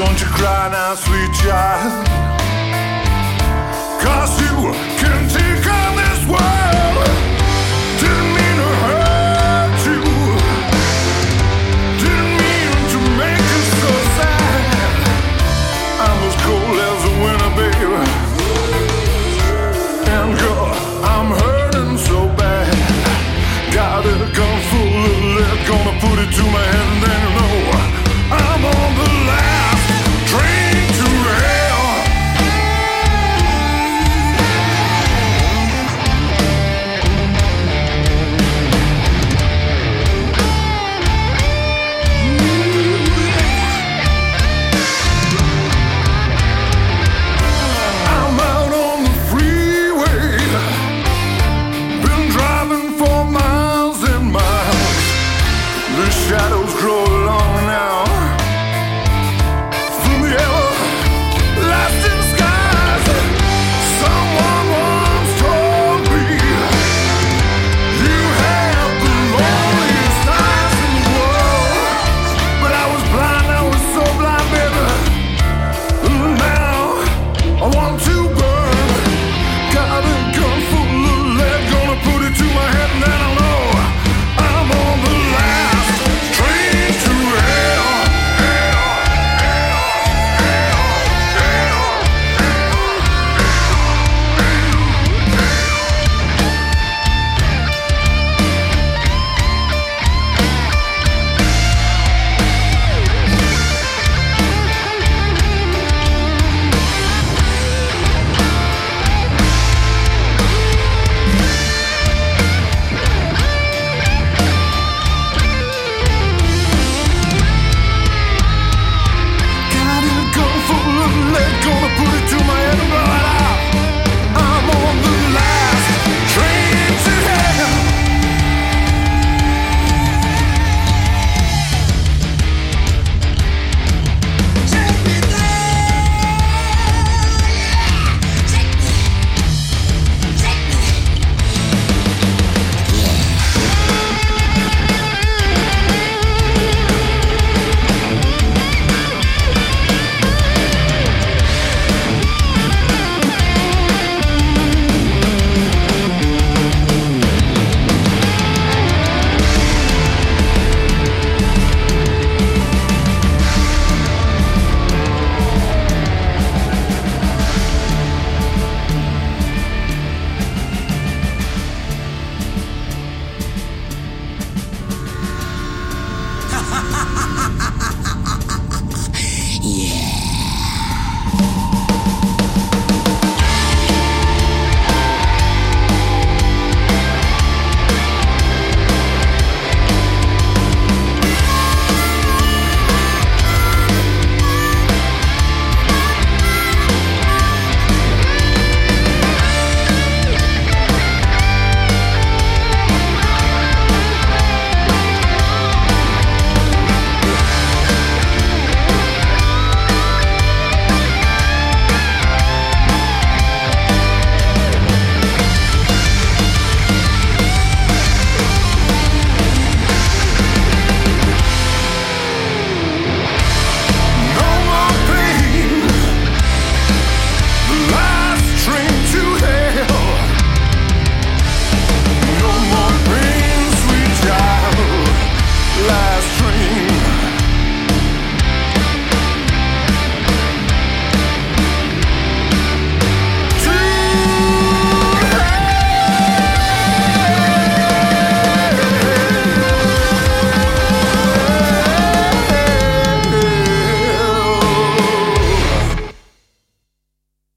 Don't you cry now, sweet child. Cause you shadows grow long now.